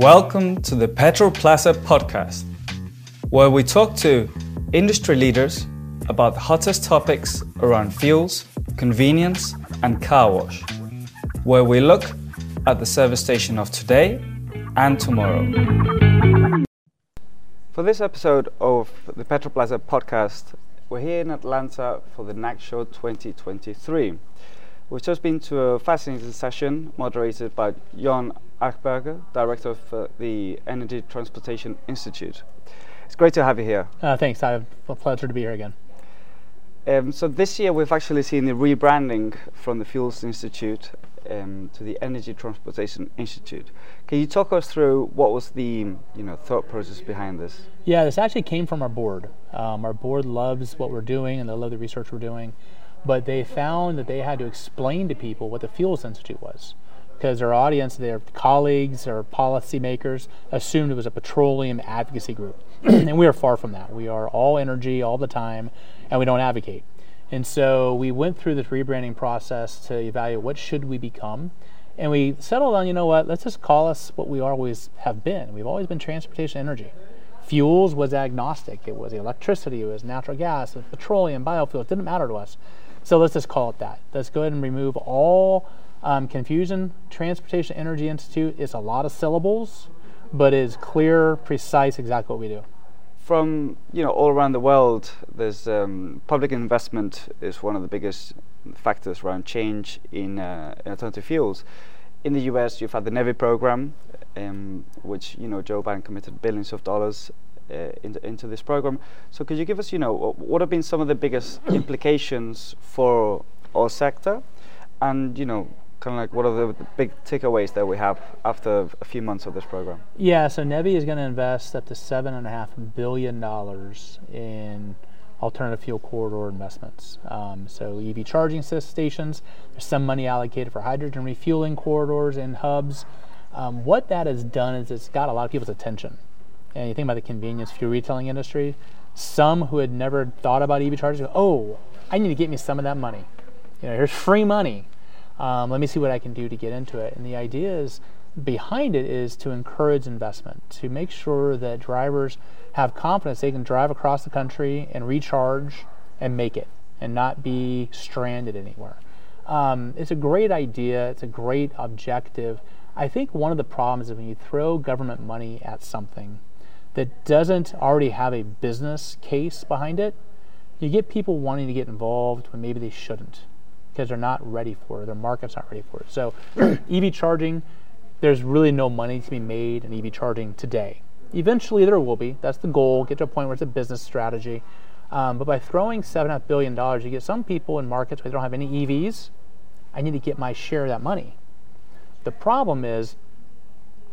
Welcome to the Petroplaza podcast, where we talk to industry leaders about the hottest topics around fuels, convenience, and car wash, where we look at the service station of today and tomorrow. For this episode of the Petroplaza podcast, we're here in Atlanta for the NACS Show 2023. We've just been to a fascinating session moderated by John Eichberger, Director of uh, the Energy Transportation Institute. It's great to have you here. Uh, thanks. I have a pleasure to be here again. Um, so this year we've actually seen the rebranding from the Fuels Institute um, to the Energy Transportation Institute. Can you talk us through what was the you know thought process behind this? Yeah, this actually came from our board. Um, our board loves what we're doing and they love the research we're doing but they found that they had to explain to people what the Fuels Institute was because their audience, their colleagues or policymakers assumed it was a petroleum advocacy group. and we are far from that. We are all energy all the time and we don't advocate. And so we went through this rebranding process to evaluate what should we become. And we settled on, you know what, let's just call us what we always have been. We've always been transportation energy. Fuels was agnostic. It was electricity, it was natural gas, it was petroleum, biofuels. It didn't matter to us. So let's just call it that. Let's go ahead and remove all um, confusion. Transportation Energy Institute is a lot of syllables, but is clear, precise, exactly what we do. From you know all around the world, there's um, public investment is one of the biggest factors around change in, uh, in alternative fuels. In the U.S., you've had the NEVI program, um, which you know Joe Biden committed billions of dollars uh, into, into this program. So could you give us, you know, what have been some of the biggest implications for our sector, and you know, kind of like what are the, the, big takeaways that we have after a few months of this program? Yeah, so NEVI is going to invest up to seven and a half billion dollars in alternative fuel corridor investments. Um, so EV charging stations, there's some money allocated for hydrogen refueling corridors and hubs. Um, what that has done is it's got a lot of people's attention and you think about the convenience fuel retailing industry, some who had never thought about EV charging, go, oh, I need to get me some of that money. You know, here's free money. Um, let me see what I can do to get into it. And the idea is behind it is to encourage investment, to make sure that drivers have confidence they can drive across the country and recharge and make it and not be stranded anywhere. Um, it's a great idea, it's a great objective. I think one of the problems is when you throw government money at something, that doesn't already have a business case behind it, you get people wanting to get involved when maybe they shouldn't because they're not ready for it, their market's not ready for it. So, EV charging, there's really no money to be made in EV charging today. Eventually, there will be. That's the goal. Get to a point where it's a business strategy. Um, but by throwing seven and a half billion dollars, you get some people in markets where they don't have any EVs. I need to get my share of that money. The problem is,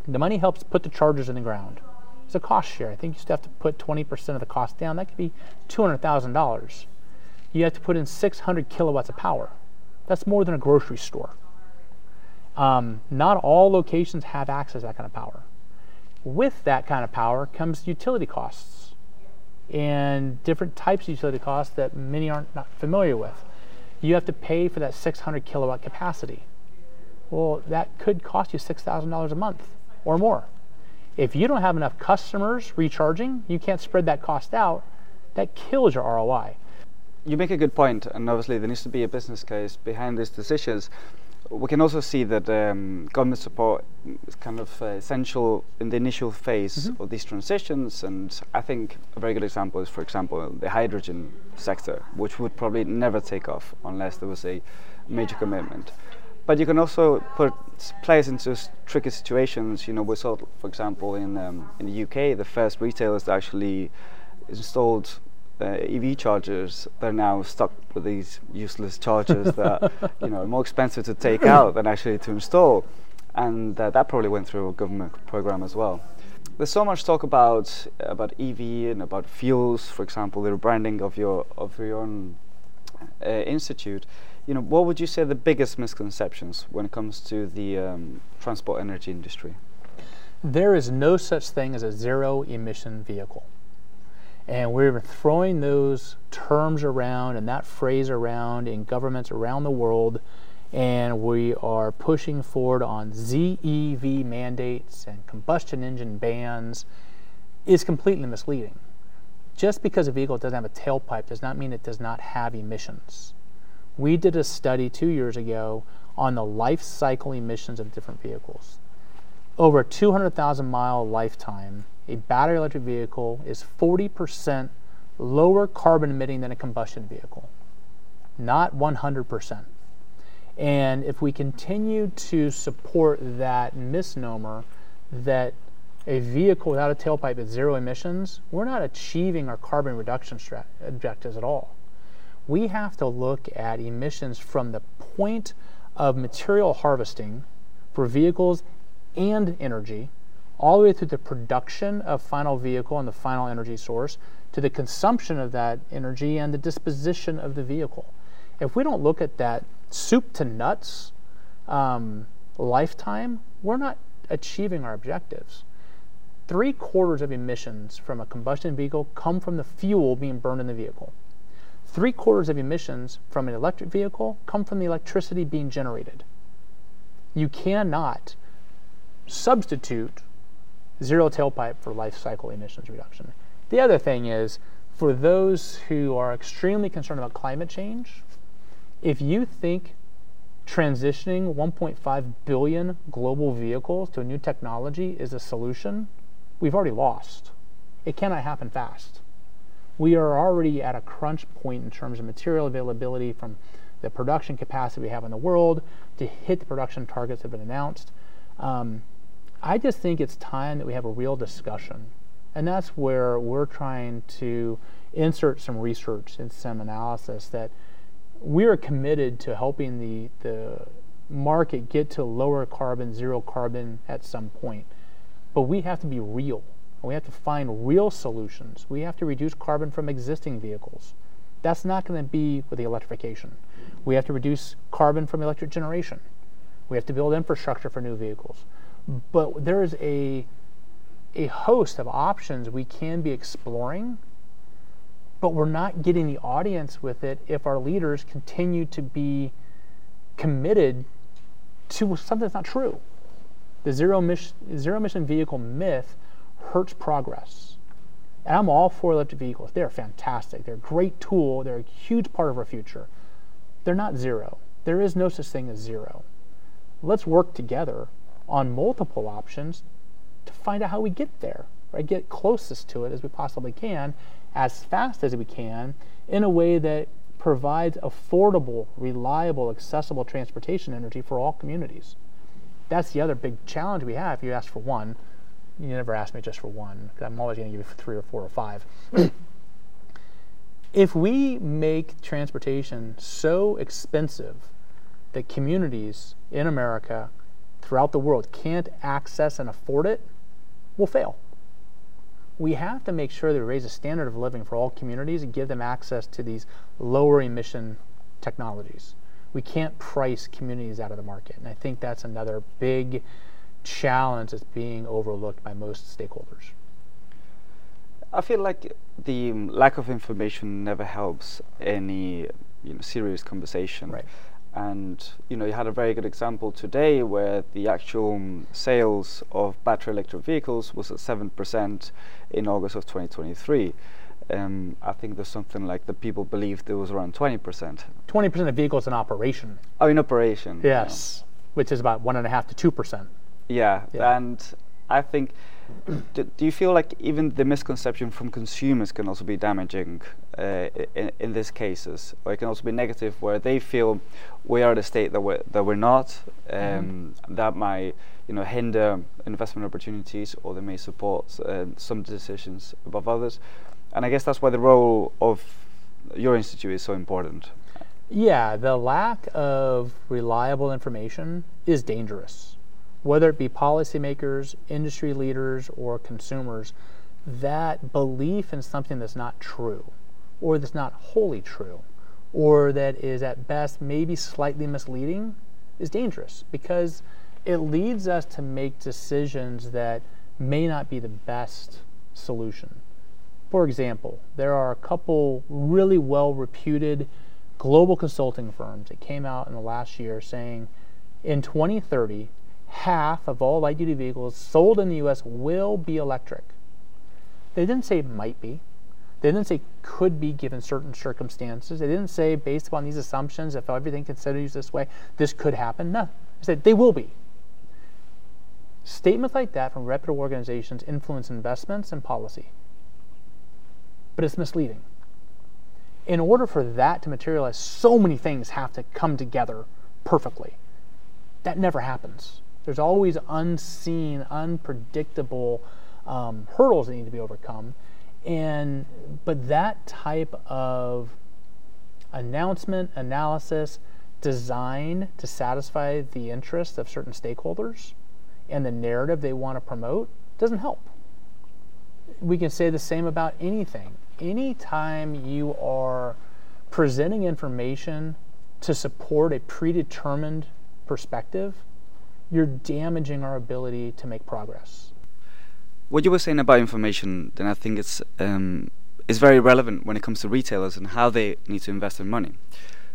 the money helps put the chargers in the ground. It's a cost share. I think you still have to put 20% of the cost down. That could be $200,000. You have to put in 600 kilowatts of power. That's more than a grocery store. Um, not all locations have access to that kind of power. With that kind of power comes utility costs and different types of utility costs that many aren't not familiar with. You have to pay for that 600 kilowatt capacity. Well, that could cost you $6,000 a month or more. If you don't have enough customers recharging, you can't spread that cost out. That kills your ROI. You make a good point, and obviously there needs to be a business case behind these decisions. We can also see that um, government support is kind of uh, essential in the initial phase mm-hmm. of these transitions, and I think a very good example is, for example, the hydrogen sector, which would probably never take off unless there was a major commitment. But you can also put players into tricky situations. You know, we saw, for example, in um, in the UK, the first retailers that actually installed uh, EV chargers. They're now stuck with these useless chargers that you know are more expensive to take out than actually to install, and uh, that probably went through a government program as well. There's so much talk about about EV and about fuels, for example, the rebranding of your of your own uh, institute you know, what would you say the biggest misconceptions when it comes to the um, transport energy industry? There is no such thing as a zero emission vehicle. And we're throwing those terms around and that phrase around in governments around the world. and we are pushing forward on ZEV mandates and combustion engine bans is completely misleading. Just because a vehicle doesn't have a tailpipe does not mean it does not have emissions. We did a study two years ago on the life cycle emissions of different vehicles. Over a 200,000 mile lifetime, a battery electric vehicle is 40% lower carbon emitting than a combustion vehicle, not 100%. And if we continue to support that misnomer that a vehicle without a tailpipe is zero emissions, we're not achieving our carbon reduction objectives at all. We have to look at emissions from the point of material harvesting for vehicles and energy, all the way through the production of final vehicle and the final energy source, to the consumption of that energy and the disposition of the vehicle. If we don't look at that soup to nuts um, lifetime, we're not achieving our objectives. Three quarters of emissions from a combustion vehicle come from the fuel being burned in the vehicle. Three quarters of emissions from an electric vehicle come from the electricity being generated. You cannot substitute zero tailpipe for life cycle emissions reduction. The other thing is, for those who are extremely concerned about climate change, if you think transitioning 1.5 billion global vehicles to a new technology is a solution, we've already lost. It cannot happen fast. We are already at a crunch point in terms of material availability from the production capacity we have in the world to hit the production targets that have been announced. Um, I just think it's time that we have a real discussion. And that's where we're trying to insert some research and some analysis that we are committed to helping the, the market get to lower carbon, zero carbon at some point. But we have to be real. We have to find real solutions. We have to reduce carbon from existing vehicles. That's not going to be with the electrification. We have to reduce carbon from electric generation. We have to build infrastructure for new vehicles. But there is a, a host of options we can be exploring but we're not getting the audience with it if our leaders continue to be committed to something that's not true. The zero emission, zero emission vehicle myth hurts progress. And I'm all for electric vehicles. They're fantastic. They're a great tool. They're a huge part of our future. They're not zero. There is no such thing as zero. Let's work together on multiple options to find out how we get there, right? Get closest to it as we possibly can as fast as we can in a way that provides affordable, reliable, accessible transportation energy for all communities. That's the other big challenge we have. If you ask for one, you never ask me just for one, I'm always going to give you three or four or five. if we make transportation so expensive that communities in America, throughout the world, can't access and afford it, we'll fail we have to make sure that we raise a standard of living for all communities and give them access to these lower emission technologies. We can't price communities out of the market. And I think that's another big challenge that's being overlooked by most stakeholders. I feel like the lack of information never helps any you know, serious conversation. Right. And you know, you had a very good example today where the actual um, sales of battery electric vehicles was at seven percent in August of 2023. Um, I think there's something like the people believed it was around 20 percent. 20 percent of vehicles in operation. Oh, in operation. Yes, which is about one and a half to two percent. Yeah. yeah, and I think do, do, you feel like even the misconception from consumers can also be damaging uh, in, in these cases, or it can also be negative, where they feel we are the state that we're that we're not. Um, mm-hmm. That might you know hinder investment opportunities, or they may support uh, some decisions above others. And I guess that's why the role of your institute is so important. Yeah, the lack of reliable information is dangerous whether it be policymakers, industry leaders, or consumers, that belief in something that's not true, or that's not wholly true, or that is at best maybe slightly misleading is dangerous because it leads us to make decisions that may not be the best solution. For example, there are a couple really well reputed global consulting firms that came out in the last year saying in 2030, half of all light duty vehicles sold in the US will be electric. They didn't say might be. They didn't say could be given certain circumstances. They didn't say based upon these assumptions, if everything considers this way, this could happen. No. They said they will be. Statements like that from reputable organizations influence investments and policy. But it's misleading. In order for that to materialize, so many things have to come together perfectly. That never happens. There's always unseen, unpredictable um, hurdles that need to be overcome. And but that type of announcement, analysis, design to satisfy the interests of certain stakeholders and the narrative they want to promote doesn't help. We can say the same about anything. Anytime you are presenting information to support a predetermined perspective, you're damaging our ability to make progress. What you were saying about information, then I think it's um, is very relevant when it comes to retailers and how they need to invest their money.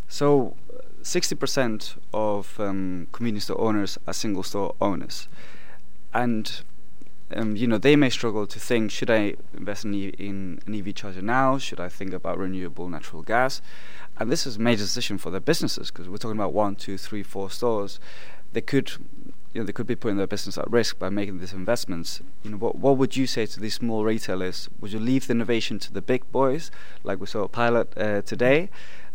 So, 60% of um, convenience store owners are single store owners, and um, you know they may struggle to think: should I invest in, e- in an EV charger now? Should I think about renewable natural gas? And this is a major decision for their businesses because we're talking about one, two, three, four stores. They could, you know, they could be putting their business at risk by making these investments. You know, what what would you say to these small retailers? Would you leave the innovation to the big boys, like we saw a pilot uh, today?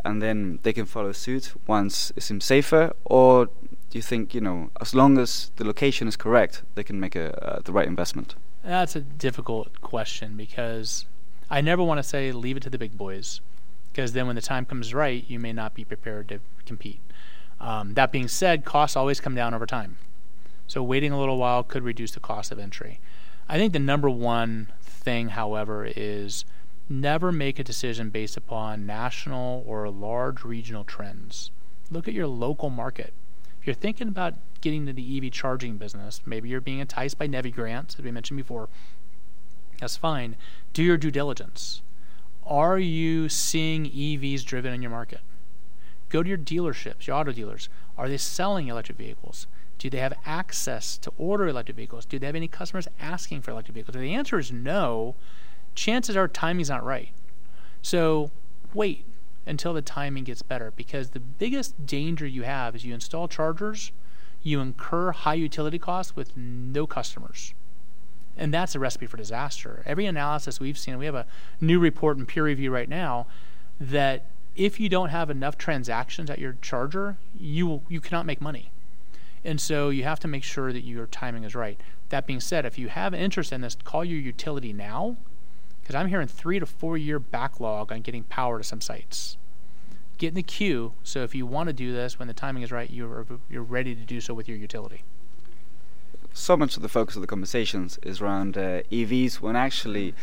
and then they can follow suit once it seems safer, or do you think you know as long as the location is correct, they can make a, uh, the right investment? That's a difficult question because I never want to say leave it to the big boys, because then when the time comes right, you may not be prepared to compete. Um, that being said, costs always come down over time, so waiting a little while could reduce the cost of entry. I think the number one thing, however, is Never make a decision based upon national or large regional trends. Look at your local market. If you're thinking about getting into the EV charging business, maybe you're being enticed by NEVI grants, as we mentioned before. That's fine. Do your due diligence. Are you seeing EVs driven in your market? Go to your dealerships, your auto dealers. Are they selling electric vehicles? Do they have access to order electric vehicles? Do they have any customers asking for electric vehicles? If the answer is no, chances are timing's not right. So wait until the timing gets better because the biggest danger you have is you install chargers, you incur high utility costs with no customers. And that's a recipe for disaster. Every analysis we've seen, we have a new report in peer review right now that if you don't have enough transactions at your charger, you you cannot make money. And so you have to make sure that your timing is right. That being said, if you have an interest in this, call your utility now because I'm hearing three to four year backlog on getting power to some sites. Get in the queue so if you want to do this when the timing is right, you're, you're ready to do so with your utility. So much of the focus of the conversations is around uh, EVs when actually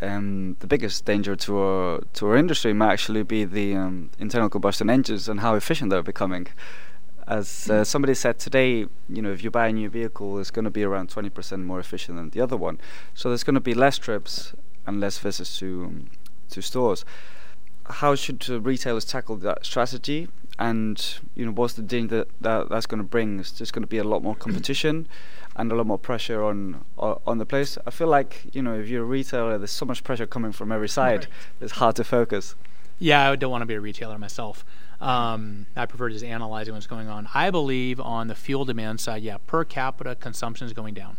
um, the biggest danger to our to our industry might actually be the um, internal combustion engines and how efficient they're becoming. As uh, somebody said today, you know, if you buy a new vehicle, it's going to be around 20% more efficient than the other one. So there's going to be less trips and less visits to um, to stores. How should uh, retailers tackle that strategy? And you know, what's the danger that, that that's going to bring? It's just going to be a lot more competition and a lot more pressure on uh, on the place. I feel like you know, if you're a retailer, there's so much pressure coming from every side. Right. It's hard to focus. Yeah, I don't want to be a retailer myself. Um, I prefer just analyzing what's going on. I believe on the fuel demand side, yeah, per capita consumption is going down.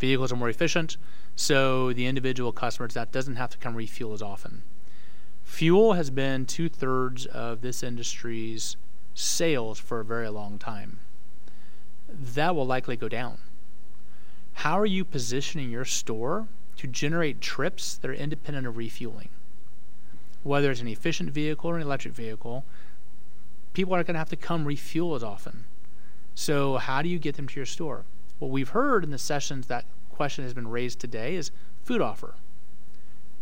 Vehicles are more efficient. So the individual customers that doesn't have to come refuel as often. Fuel has been two thirds of this industry's sales for a very long time. That will likely go down. How are you positioning your store to generate trips that are independent of refueling? Whether it's an efficient vehicle or an electric vehicle, people aren't going to have to come refuel as often. So, how do you get them to your store? What we've heard in the sessions that question has been raised today is food offer.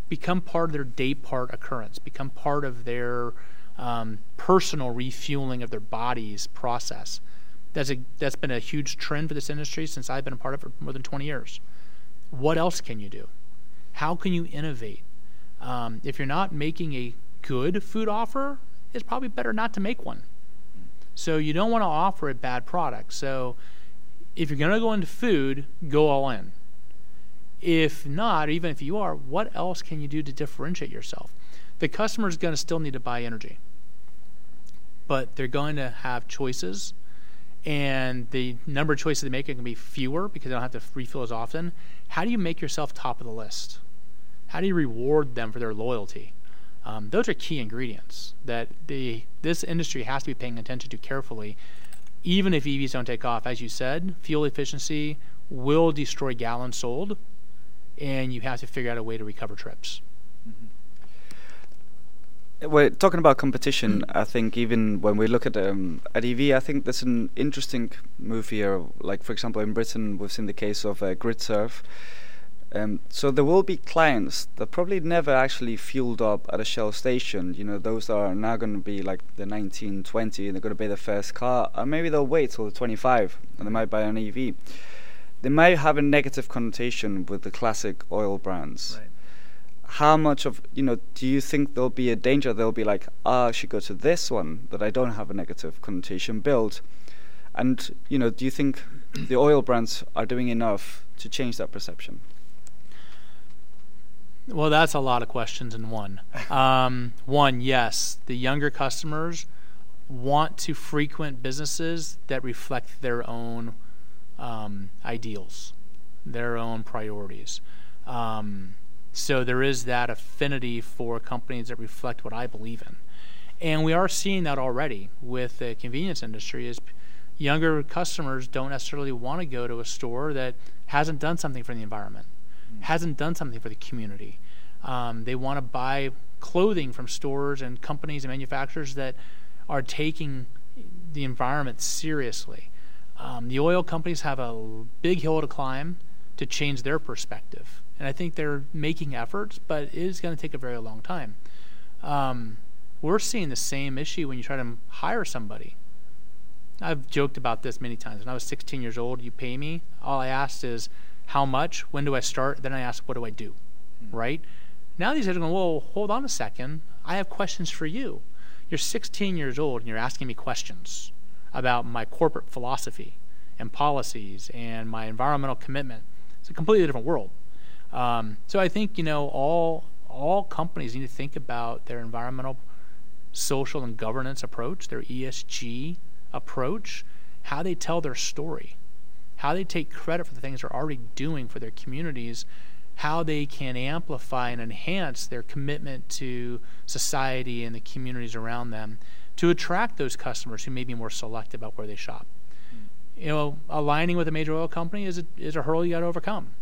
Become part of their day part occurrence, become part of their um, personal refueling of their body's process. That's, a, that's been a huge trend for this industry since I've been a part of it for more than 20 years. What else can you do? How can you innovate? Um, if you're not making a good food offer it's probably better not to make one. So you don't want to offer a bad product. So if you're going to go into food, go all in. If not, even if you are, what else can you do to differentiate yourself? The customer is going to still need to buy energy, but they're going to have choices, and the number of choices they make can be fewer because they don't have to refill as often. How do you make yourself top of the list? How do you reward them for their loyalty? Um, those are key ingredients that the this industry has to be paying attention to carefully. Even if EVs don't take off, as you said, fuel efficiency will destroy gallons sold, and you have to figure out a way to recover trips. We're talking about competition. I think even when we look at um, at EV, I think there's an interesting move here. Like for example, in Britain, we've seen the case of uh, GridServe um, so there will be clients that probably never actually fueled up at a Shell station. You know, those are now going to be like the 1920 and they're going to buy the first car, or maybe they'll wait till the 25 and they might buy an EV. They might have a negative connotation with the classic oil brands. Right. How much of you know do you think there'll be a danger? They'll be like, ah, I should go to this one that I don't have a negative connotation built. And you know, do you think the oil brands are doing enough to change that perception? Well, that's a lot of questions in one. Um, one, yes, the younger customers want to frequent businesses that reflect their own um, ideals, their own priorities. Um, so there is that affinity for companies that reflect what I believe in. And we are seeing that already with the convenience industry is younger customers don't necessarily want to go to a store that hasn't done something for the environment hasn't done something for the community. Um, they want to buy clothing from stores and companies and manufacturers that are taking the environment seriously. Um, the oil companies have a big hill to climb to change their perspective. And I think they're making efforts, but it is going to take a very long time. Um, we're seeing the same issue when you try to hire somebody. I've joked about this many times. When I was 16 years old, you pay me. All I asked is, how much, when do I start, then I ask, what do I do, mm-hmm. right? Now these guys are going, well, hold on a second. I have questions for you. You're 16 years old and you're asking me questions about my corporate philosophy and policies and my environmental commitment. It's a completely different world. Um, so I think you know all all companies need to think about their environmental, social, and governance approach, their ESG approach, how they tell their story how they take credit for the things they're already doing for their communities, how they can amplify and enhance their commitment to society and the communities around them to attract those customers who may be more selective about where they shop. You know, aligning with a major oil company is a, is a hurdle you got to overcome.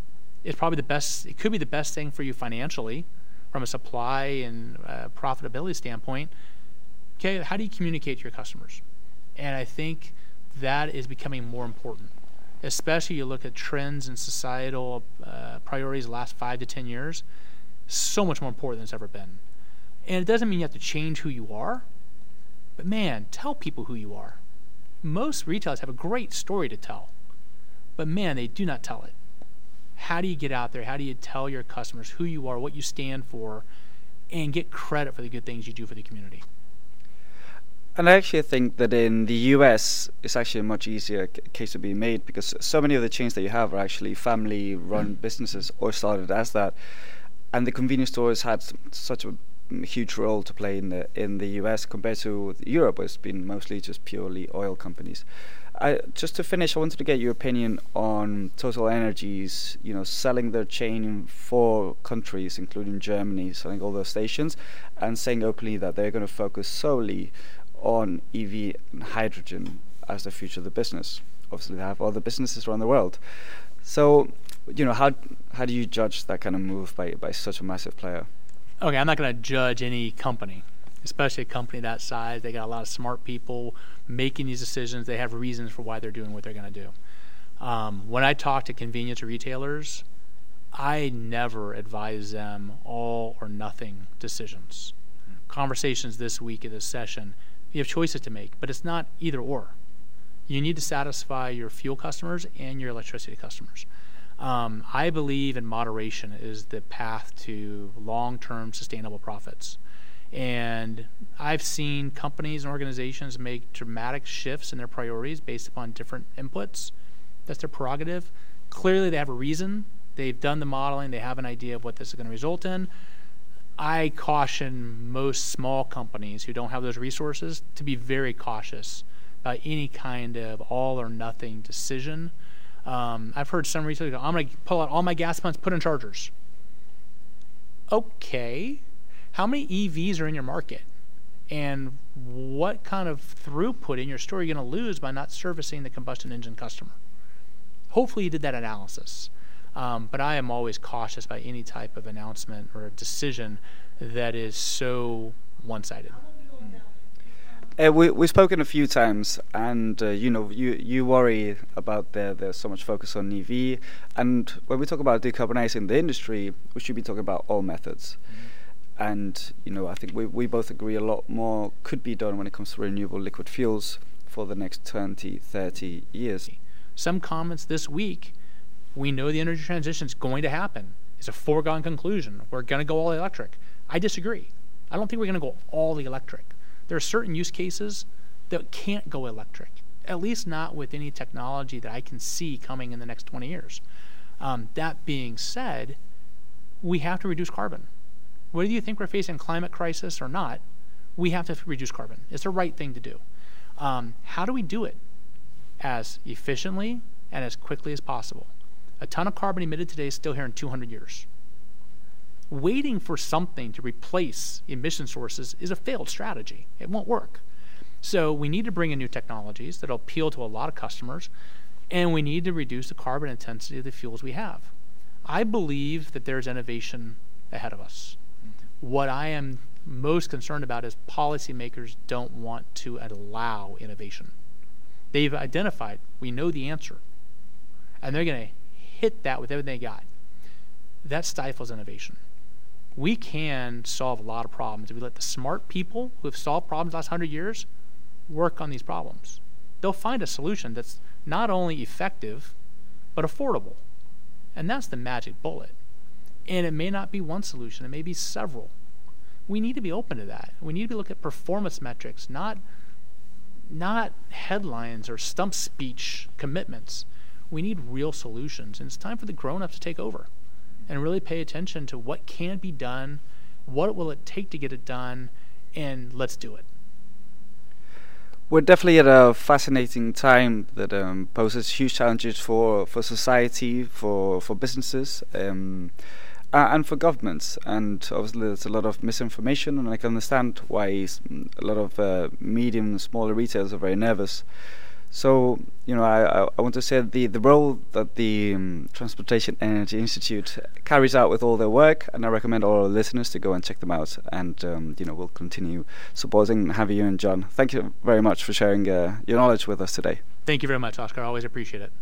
It's probably the best. It could be the best thing for you financially, from a supply and uh, profitability standpoint. Okay, how do you communicate to your customers? And I think that is becoming more important especially you look at trends and societal uh, priorities the last five to ten years, so much more important than it's ever been. And it doesn't mean you have to change who you are, but man, tell people who you are. Most retailers have a great story to tell, but man, they do not tell it. How do you get out there? How do you tell your customers who you are, what you stand for, and get credit for the good things you do for the community? And I actually think that in the US, it's actually a much easier c- case to be made because so many of the chains that you have are actually family run mm. businesses or started as that. And the convenience stores had such a huge role to play in the in the US compared to Europe, where it's been mostly just purely oil companies. I, just to finish, I wanted to get your opinion on Total Energies, you know, selling their chain in four countries, including Germany, selling all those stations, and saying openly that they're going to focus solely on EV and hydrogen as the future of the business. Obviously, they have other businesses around the world. So, you know, how how do you judge that kind of move by by such a massive player? Okay, I'm not going to judge any company, especially a company that size. They got a lot of smart people making these decisions. They have reasons for why they're doing what they're going to do. Um, when I talk to convenience retailers, I never advise them all or nothing decisions. Conversations this week at this session you have choices to make, but it's not either or. You need to satisfy your fuel customers and your electricity customers. Um, I believe in moderation is the path to long term sustainable profits. And I've seen companies and organizations make dramatic shifts in their priorities based upon different inputs. That's their prerogative. Clearly, they have a reason. They've done the modeling, they have an idea of what this is going to result in. I caution most small companies who don't have those resources to be very cautious about any kind of all or nothing decision. Um, I've heard some go, I'm going to pull out all my gas pumps, put in chargers. Okay. How many EVs are in your market? And what kind of throughput in your store are you going to lose by not servicing the combustion engine customer? Hopefully, you did that analysis. Um, but I am always cautious by any type of announcement or a decision that is so one sided. Uh, we we've spoken a few times, and uh, you know you you worry about there there's so much focus on EV, and when we talk about decarbonizing the industry, we should be talking about all methods. Mm-hmm. And you know I think we we both agree a lot more could be done when it comes to renewable liquid fuels for the next 20, 30 years. Some comments this week, we know the energy transition is going to happen. It's a foregone conclusion. We're going to go all electric. I disagree. I don't think we're going to go all the electric there are certain use cases that can't go electric, at least not with any technology that I can see coming in the next 20 years. Um, that being said, we have to reduce carbon. Whether you think we're facing climate crisis or not, we have to reduce carbon. It's the right thing to do. Um, how do we do it? As efficiently and as quickly as possible. A ton of carbon emitted today is still here in 200 years waiting for something to replace emission sources is a failed strategy. It won't work. So we need to bring in new technologies that'll appeal to a lot of customers, and we need to reduce the carbon intensity of the fuels we have. I believe that there's innovation ahead of us. What I am most concerned about is policymakers don't want to allow innovation. They've identified, we know the answer, and they're going to hit that with everything they got. That stifles innovation we can solve a lot of problems if we let the smart people who have solved problems the last hundred years work on these problems. They'll find a solution that's not only effective, but affordable. And that's the magic bullet. And it may not be one solution, it may be several. We need to be open to that. We need to look at performance metrics, not not headlines or stump speech commitments. We need real solutions, and it's time for the grown-ups to take over and really pay attention to what can be done, what will it take to get it done, and let's do it. We're definitely at a fascinating time that um, poses huge challenges for, for society, for for businesses, um, uh, and for governments. And obviously, there's a lot of misinformation, and I can understand why a lot of uh, medium and smaller retailers are very nervous. So, you know, I, I want to say the, the role that the um, Transportation Energy Institute carries out with all their work, and I recommend all our listeners to go and check them out. And, um, you know, we'll continue supporting Javier and John. Thank you very much for sharing uh, your knowledge with us today. Thank you very much, Oscar. I always appreciate it.